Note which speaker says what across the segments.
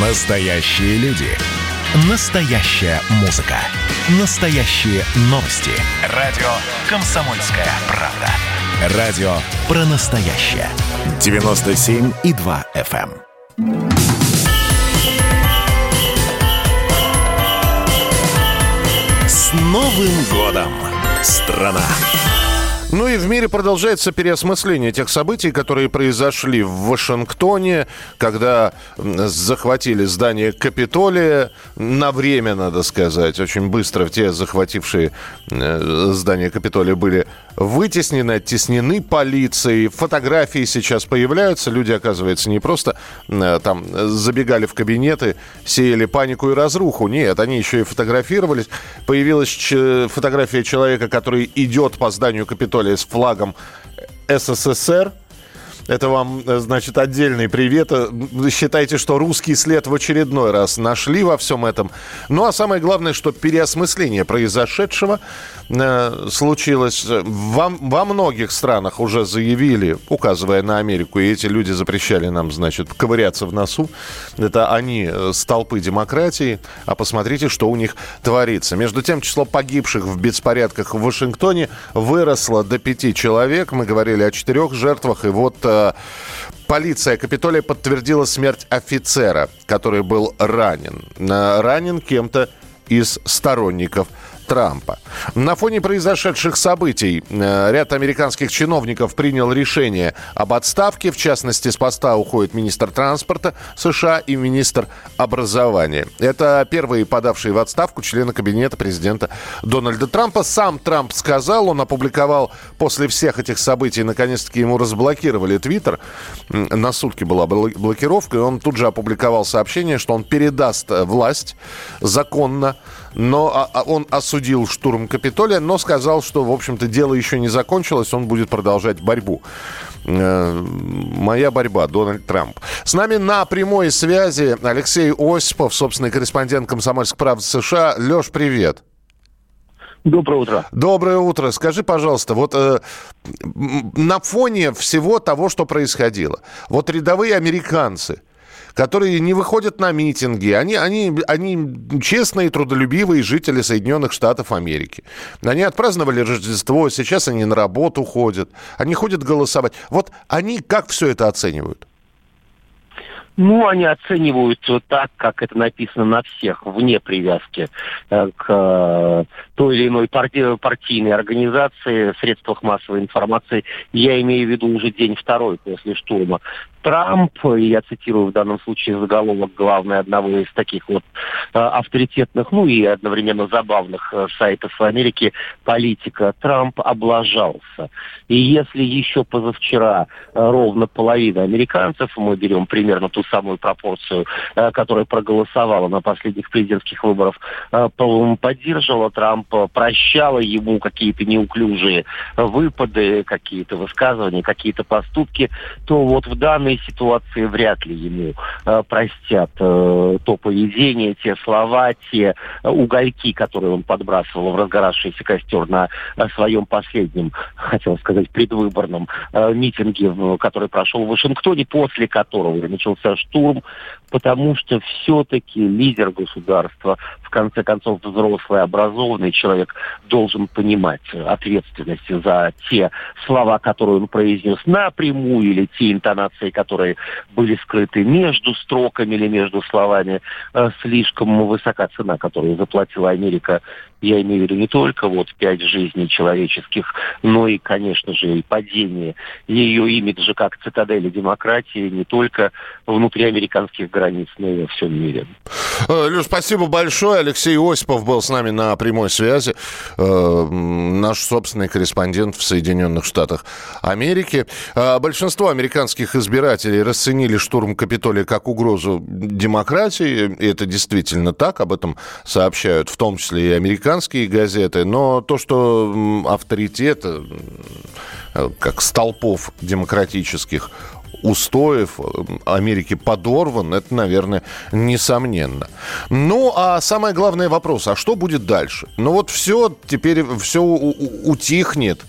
Speaker 1: Настоящие люди. Настоящая музыка. Настоящие новости. Радио «Комсомольская правда». Радио про настоящее. 97,2 FM. эм. С Новым годом, страна!
Speaker 2: Ну и в мире продолжается переосмысление тех событий, которые произошли в Вашингтоне, когда захватили здание Капитолия на время, надо сказать. Очень быстро те захватившие э, здание Капитолия были вытеснены, оттеснены полицией. Фотографии сейчас появляются. Люди, оказывается, не просто э, там забегали в кабинеты, сеяли панику и разруху. Нет, они еще и фотографировались. Появилась фотография человека, который идет по зданию Капитолия с флагом СССР. Это вам, э, значит, отдельный привет. Э, Считайте, что русский след в очередной раз нашли во всем этом. Ну, а самое главное, что переосмысление произошедшего э, случилось. Во, во многих странах уже заявили, указывая на Америку, и эти люди запрещали нам, значит, ковыряться в носу. Это они э, столпы демократии. А посмотрите, что у них творится. Между тем, число погибших в беспорядках в Вашингтоне выросло до пяти человек. Мы говорили о четырех жертвах. И вот э, Полиция Капитолия подтвердила смерть офицера, который был ранен. Э, Ранен кем-то из сторонников Трампа. На фоне произошедших событий э, ряд американских чиновников принял решение об отставке. В частности, с поста уходит министр транспорта США и министр образования. Это первые подавшие в отставку члены кабинета президента Дональда Трампа. Сам Трамп сказал, он опубликовал после всех этих событий, наконец-таки ему разблокировали Твиттер. На сутки была бл- блокировка, и он тут же опубликовал сообщение, что он передаст э, власть законно но а, а, он осудил штурм Капитолия, но сказал, что, в общем-то, дело еще не закончилось, он будет продолжать борьбу. Э, Моя борьба, Дональд Трамп. С нами на прямой связи Алексей Осипов, собственный корреспондент «Комсомольских прав» США. Леш, привет.
Speaker 3: Доброе утро.
Speaker 2: Доброе утро. Скажи, пожалуйста, вот э, на фоне всего того, что происходило, вот рядовые американцы, которые не выходят на митинги, они, они, они честные, трудолюбивые жители Соединенных Штатов Америки. Они отпраздновали Рождество, сейчас они на работу ходят, они ходят голосовать. Вот они как все это оценивают?
Speaker 3: Ну, они оценивают так, как это написано на всех, вне привязки э, к э, той или иной парти- партийной организации, средствах массовой информации. Я имею в виду уже день второй после штурма. Трамп, и я цитирую в данном случае заголовок главный одного из таких вот э, авторитетных, ну и одновременно забавных э, сайтов в Америке, политика, Трамп облажался. И если еще позавчера э, ровно половина американцев, мы берем примерно ту самую пропорцию, которая проголосовала на последних президентских выборах, по- поддерживала Трампа, прощала ему какие-то неуклюжие выпады, какие-то высказывания, какие-то поступки, то вот в данной ситуации вряд ли ему э, простят э, то поведение, те слова, те э, угольки, которые он подбрасывал в разгоравшийся костер на э, своем последнем, хотел сказать, предвыборном э, митинге, который прошел в Вашингтоне, после которого начался штурм, потому что все-таки лидер государства, в конце концов взрослый, образованный человек, должен понимать ответственность за те слова, которые он произнес напрямую, или те интонации, которые были скрыты между строками или между словами. Э, Слишком высока цена, которую заплатила Америка, я имею в виду не только вот пять жизней человеческих, но и, конечно же, и падение ее имиджа как цитадели демократии не только внутри американских и во всем мире.
Speaker 2: Э, Люш, спасибо большое. Алексей Осипов был с нами на прямой связи. Э, Наш собственный корреспондент в Соединенных Штатах Америки. Э, Большинство американских избирателей расценили штурм Капитолия как угрозу демократии. И это действительно так. Об этом сообщают в том числе и американские газеты. Но то, что авторитет, как столпов демократических, устоев э, Америки подорван, это, наверное, несомненно. Ну, а самый главный вопрос, а что будет дальше? Ну вот все, теперь все утихнет,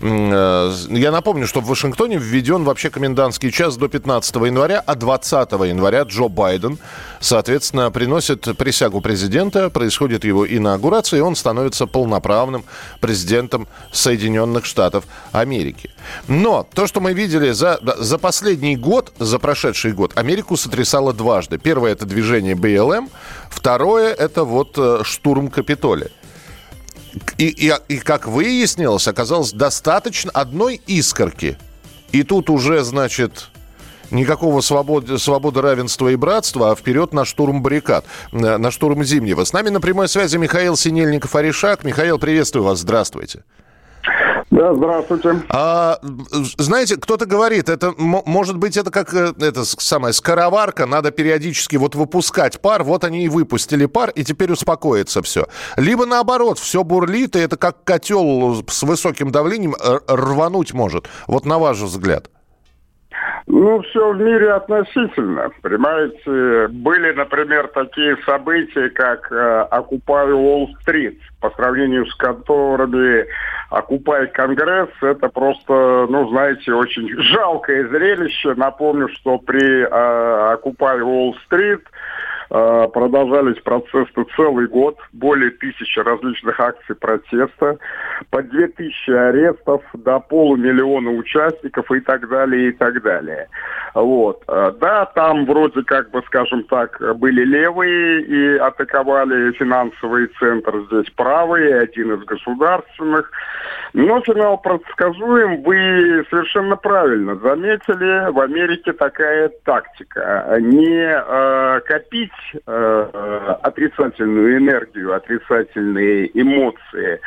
Speaker 2: я напомню, что в Вашингтоне введен вообще комендантский час до 15 января, а 20 января Джо Байден, соответственно, приносит присягу президента, происходит его инаугурация, и он становится полноправным президентом Соединенных Штатов Америки. Но то, что мы видели за, за последний год, за прошедший год, Америку сотрясало дважды. Первое – это движение БЛМ, второе – это вот э, штурм Капитолия. И, и, и как выяснилось, оказалось достаточно одной искорки. И тут уже, значит, никакого свободы, свободы, равенства и братства, а вперед на штурм баррикад, на штурм Зимнего. С нами на прямой связи Михаил Синельников-Аришак. Михаил, приветствую вас, здравствуйте.
Speaker 4: Да, здравствуйте.
Speaker 2: А, знаете, кто-то говорит, это может быть это как э, это самая скороварка, надо периодически вот выпускать пар, вот они и выпустили пар, и теперь успокоится все. Либо наоборот, все бурлит, и это как котел с высоким давлением рвануть может. Вот на ваш взгляд.
Speaker 4: Ну, все в мире относительно. Понимаете, были, например, такие события, как э, Окупай Уолл-стрит, по сравнению с которыми Окупай Конгресс, это просто, ну, знаете, очень жалкое зрелище. Напомню, что при э, Окупай Уолл-стрит продолжались протесты целый год, более тысячи различных акций протеста, по две тысячи арестов, до полумиллиона участников и так далее, и так далее. Вот. Э, да, там вроде как бы, скажем так, были левые и атаковали финансовый центр, здесь правые, один из государственных. Но финал предсказуем. Вы совершенно правильно заметили, в Америке такая тактика. Не э, копить э, отрицательную энергию, отрицательные эмоции,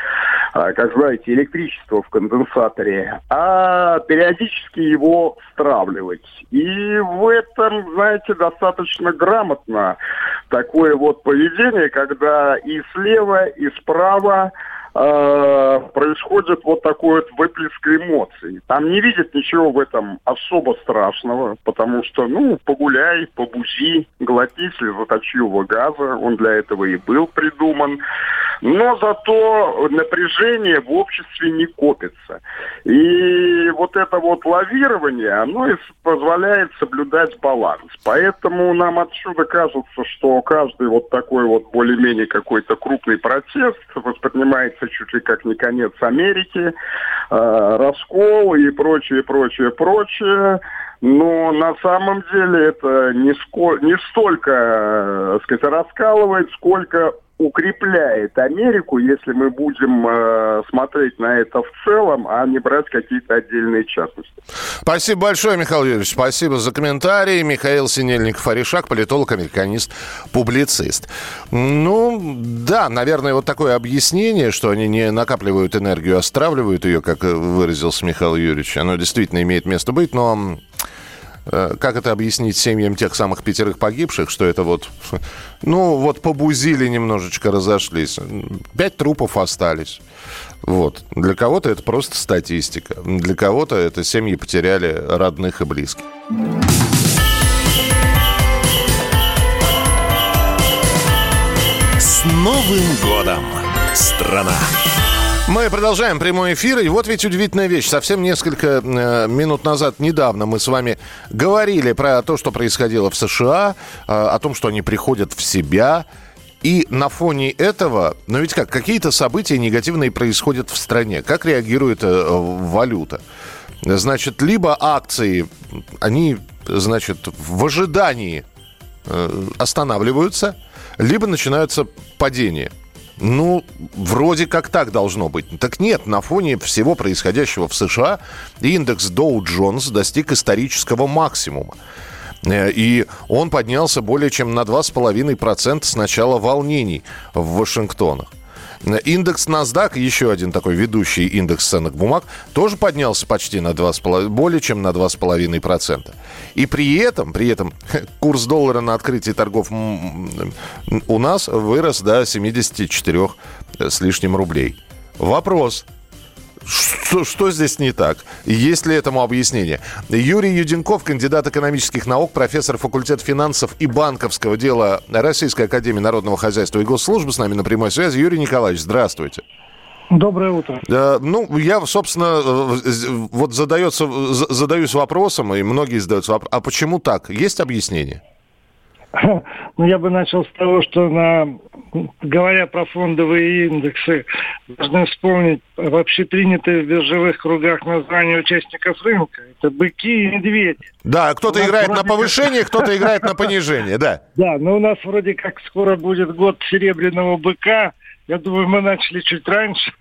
Speaker 4: э, как знаете, электричество в конденсаторе, а периодически его стравливать. И в этом, знаете, достаточно грамотно такое вот поведение, когда и слева, и справа э, происходит вот такой вот выплеск эмоций. Там не видят ничего в этом особо страшного, потому что, ну, погуляй, побузи, глотни слезоточивого газа, он для этого и был придуман. Но зато напряжение в обществе не копится. И вот это вот лавирование, оно и позволяет соблюдать баланс. Поэтому нам отсюда кажется, что каждый вот такой вот более-менее какой-то крупный протест воспринимается чуть ли как не конец Америки, э, раскол и прочее, прочее, прочее. Но на самом деле это не, ско- не столько, э, сказать, раскалывает, сколько укрепляет Америку, если мы будем э, смотреть на это в целом, а не брать какие-то отдельные частности.
Speaker 2: Спасибо большое, Михаил Юрьевич. Спасибо за комментарии. Михаил Синельников-Аришак, политолог, американист, публицист. Ну, да, наверное, вот такое объяснение, что они не накапливают энергию, а стравливают ее, как выразился Михаил Юрьевич, оно действительно имеет место быть, но Э, как это объяснить семьям тех самых пятерых погибших, что это вот, ну, вот побузили немножечко, разошлись. Пять трупов остались. Вот. Для кого-то это просто статистика. Для кого-то это семьи потеряли родных и близких.
Speaker 1: С Новым годом, страна!
Speaker 2: Мы продолжаем прямой эфир. И вот ведь удивительная вещь. Совсем несколько э, минут назад, недавно, мы с вами говорили про то, что происходило в США, э, о том, что они приходят в себя. И на фоне этого, ну ведь как, какие-то события негативные происходят в стране. Как реагирует э, валюта? Значит, либо акции, они, значит, в ожидании э, останавливаются, либо начинаются падения. Ну, вроде как так должно быть. Так нет, на фоне всего происходящего в США индекс Dow Jones достиг исторического максимума. Э, и он поднялся более чем на 2,5% с начала волнений в Вашингтонах. Индекс NASDAQ, еще один такой ведущий индекс ценных бумаг, тоже поднялся почти на 2,5, более чем на 2,5%. И при этом, при этом курс доллара на открытии торгов у нас вырос до 74 с лишним рублей. Вопрос – что, что здесь не так? Есть ли этому объяснение? Юрий Юденков, кандидат экономических наук, профессор факультета финансов и банковского дела Российской Академии Народного Хозяйства и Госслужбы с нами на прямой связи. Юрий Николаевич, здравствуйте.
Speaker 5: Доброе утро.
Speaker 2: Ну, я, собственно, вот задается, задаюсь вопросом, и многие задаются вопросом, а почему так? Есть объяснение?
Speaker 5: Ну, я бы начал с того, что на, говоря про фондовые индексы, должны вспомнить вообще принятые в биржевых кругах названия участников рынка. Это быки и медведи.
Speaker 2: Да, кто-то играет на повышение, кто-то играет на понижение, да.
Speaker 5: Да, но у нас вроде как скоро будет год серебряного быка. Я думаю, мы начали чуть раньше.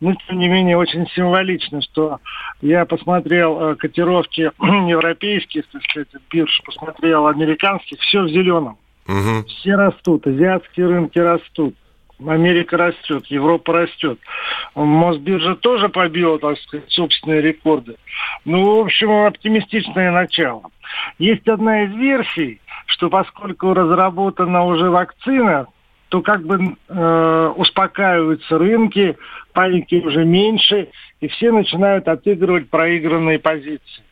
Speaker 5: Но, тем не менее, очень символично, что я посмотрел э, котировки европейских, так сказать, бирж, посмотрел американских, все в зеленом. Угу. Все растут, азиатские рынки растут. Америка растет, Европа растет. Мосбиржа тоже побила, так сказать, собственные рекорды. Ну, в общем, оптимистичное начало. Есть одна из версий, что поскольку разработана уже вакцина, то как бы э, успокаиваются рынки, паники уже меньше, и все начинают отыгрывать проигранные позиции.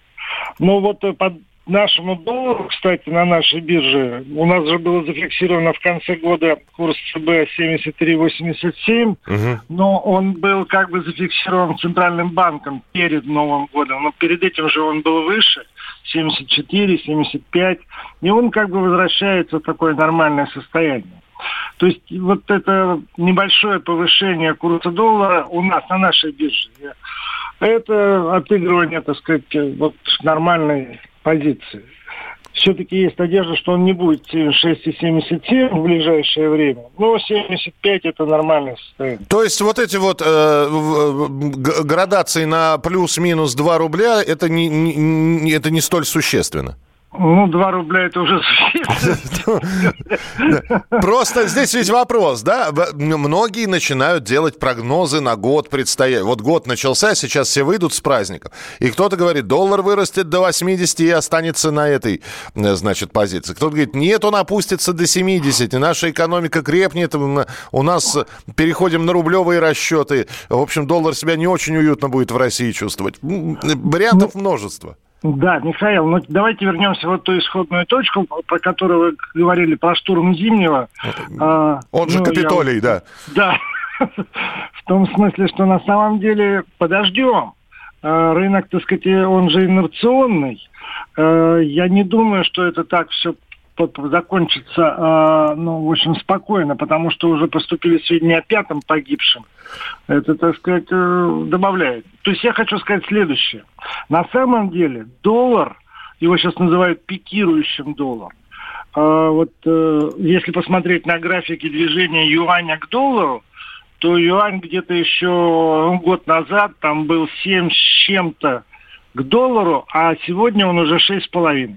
Speaker 5: Но вот э, под нашему доллару, кстати, на нашей бирже, у нас же было зафиксировано в конце года курс ЦБ 73,87, угу. но он был как бы зафиксирован Центральным банком перед Новым годом, но перед этим же он был выше, 74, 75, и он как бы возвращается в такое нормальное состояние. То есть вот это небольшое повышение курса доллара у нас на нашей бирже, это отыгрывание, так сказать, вот нормальной позиции. Все-таки есть надежда, что он не будет 76,77 в ближайшее время. Но 75 это нормальное состояние.
Speaker 2: То есть вот эти вот э, градации на плюс-минус 2 рубля, это не, не, это не столь существенно?
Speaker 5: Ну, 2 рубля это уже
Speaker 2: Просто здесь ведь вопрос, да? Многие начинают делать прогнозы на год предстоять. Вот год начался, сейчас все выйдут с праздников. И кто-то говорит, доллар вырастет до 80 и останется на этой, э, значит, позиции. Кто-то говорит, нет, он опустится до 70, и наша экономика крепнет, у нас переходим на рублевые расчеты. В общем, доллар себя не очень уютно будет в России чувствовать. Вариантов ну, множество.
Speaker 5: Да, Михаил, ну давайте вернемся в ту исходную точку, про которую вы говорили, про штурм Зимнего.
Speaker 2: А, Он ну, же Капитолий, я... да.
Speaker 5: Да, в том смысле, что на самом деле подождем. А, рынок, так сказать, он же инерционный. А, я не думаю, что это так все закончится, э, ну, в общем, спокойно, потому что уже поступили сведения о пятом погибшем. Это, так сказать, э, добавляет. То есть я хочу сказать следующее. На самом деле доллар, его сейчас называют пикирующим долларом, э, вот э, если посмотреть на графики движения юаня к доллару, то юань где-то еще ну, год назад там был 7 с чем-то к доллару, а сегодня он уже 6,5.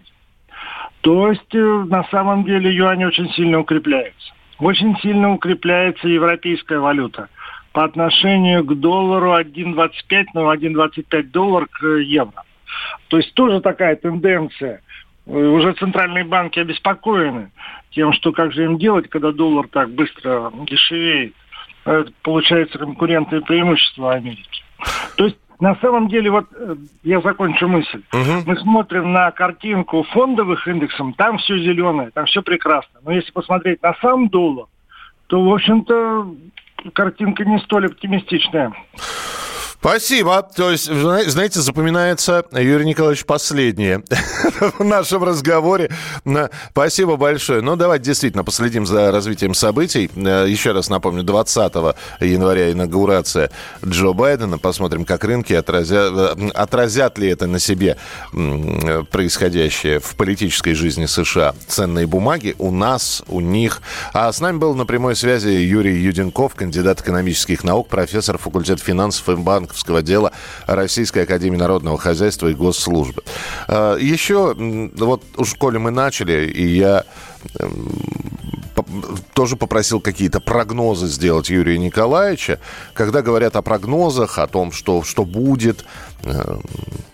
Speaker 5: То есть э, на самом деле юань очень сильно укрепляется. Очень сильно укрепляется европейская валюта по отношению к доллару 1,25, ну 1,25 доллар к евро. То есть тоже такая тенденция. Э, уже центральные банки обеспокоены тем, что как же им делать, когда доллар так быстро дешевеет. Получается конкурентное преимущество Америки. На самом деле, вот э, я закончу мысль. Угу. Мы смотрим на картинку фондовых индексов, там все зеленое, там все прекрасно. Но если посмотреть на сам доллар, то, в общем-то, картинка не столь оптимистичная.
Speaker 2: Спасибо. То есть, знаете, запоминается, Юрий Николаевич, последнее в нашем разговоре. Спасибо большое. Ну, давайте действительно последим за развитием событий. Э, еще раз напомню, 20 января инаугурация Джо Байдена. Посмотрим, как рынки отразят, э, отразят ли это на себе происходящее в политической жизни США. Ценные бумаги у нас, у них. А с нами был на прямой связи Юрий Юденков, кандидат экономических наук, профессор факультета финансов и банк банковского дела Российской Академии Народного Хозяйства и Госслужбы. А, еще, вот уж коли мы начали, и я тоже попросил какие-то прогнозы сделать Юрия Николаевича. Когда говорят о прогнозах, о том, что, что будет, э,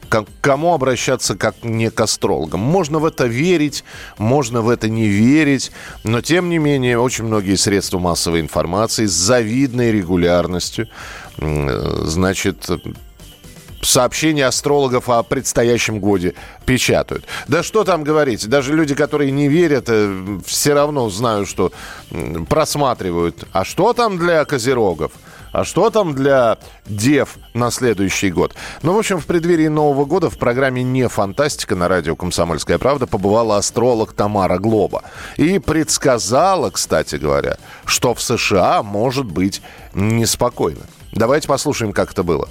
Speaker 2: к кому обращаться как не к астрологам. Можно в это верить, можно в это не верить, но тем не менее очень многие средства массовой информации с завидной регулярностью значит, сообщения астрологов о предстоящем годе печатают. Да что там говорить, даже люди, которые не верят, э, все равно знают, что просматривают. А что там для козерогов? А что там для дев на следующий год? Ну, в общем, в преддверии Нового года в программе «Не фантастика» на радио «Комсомольская правда» побывала астролог Тамара Глоба. И предсказала, кстати говоря, что в США может быть неспокойно. Давайте послушаем, как это было.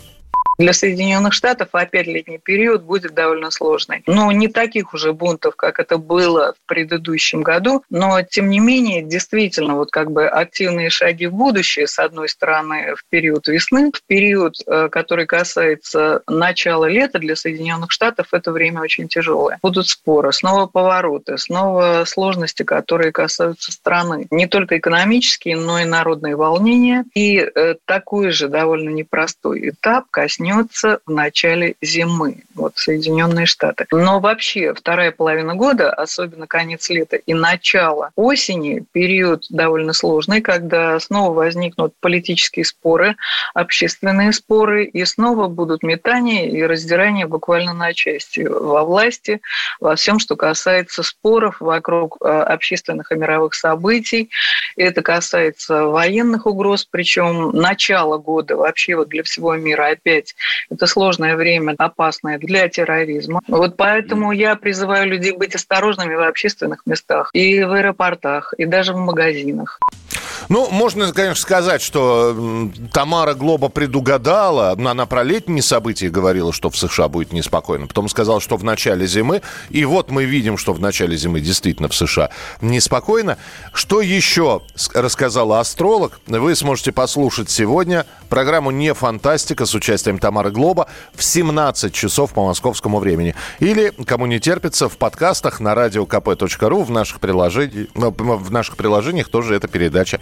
Speaker 6: Для Соединенных Штатов опять летний период будет довольно сложный. Но не таких уже бунтов, как это было в предыдущем году, но тем не менее, действительно, вот как бы активные шаги в будущее, с одной стороны, в период весны, в период, э, который касается начала лета для Соединенных Штатов, это время очень тяжелое. Будут споры, снова повороты, снова сложности, которые касаются страны. Не только экономические, но и народные волнения. И э, такой же довольно непростой этап коснется начнется в начале зимы, вот Соединенные Штаты. Но вообще вторая половина года, особенно конец лета и начало осени, период довольно сложный, когда снова возникнут политические споры, общественные споры, и снова будут метания и раздирания буквально на части во власти, во всем, что касается споров вокруг э, общественных и мировых событий. Это касается военных угроз, причем начало года вообще вот для всего мира опять это сложное время, опасное для терроризма. Вот поэтому я призываю людей быть осторожными в общественных местах и в аэропортах, и даже в магазинах.
Speaker 2: Ну, можно, конечно, сказать, что Тамара Глоба предугадала. Она про летние события говорила, что в США будет неспокойно. Потом сказала, что в начале зимы. И вот мы видим, что в начале зимы действительно в США неспокойно. Что еще рассказала астролог, вы сможете послушать сегодня. Программу «Не фантастика» с участием Тамары Глоба в 17 часов по московскому времени. Или, кому не терпится, в подкастах на радиокп.ру в наших, приложениях, в наших приложениях тоже эта передача